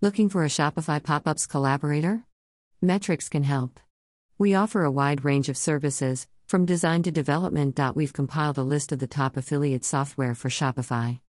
Looking for a Shopify pop ups collaborator? Metricks can help. We offer a wide range of services, from design to development. We've compiled a list of the top affiliate software for Shopify.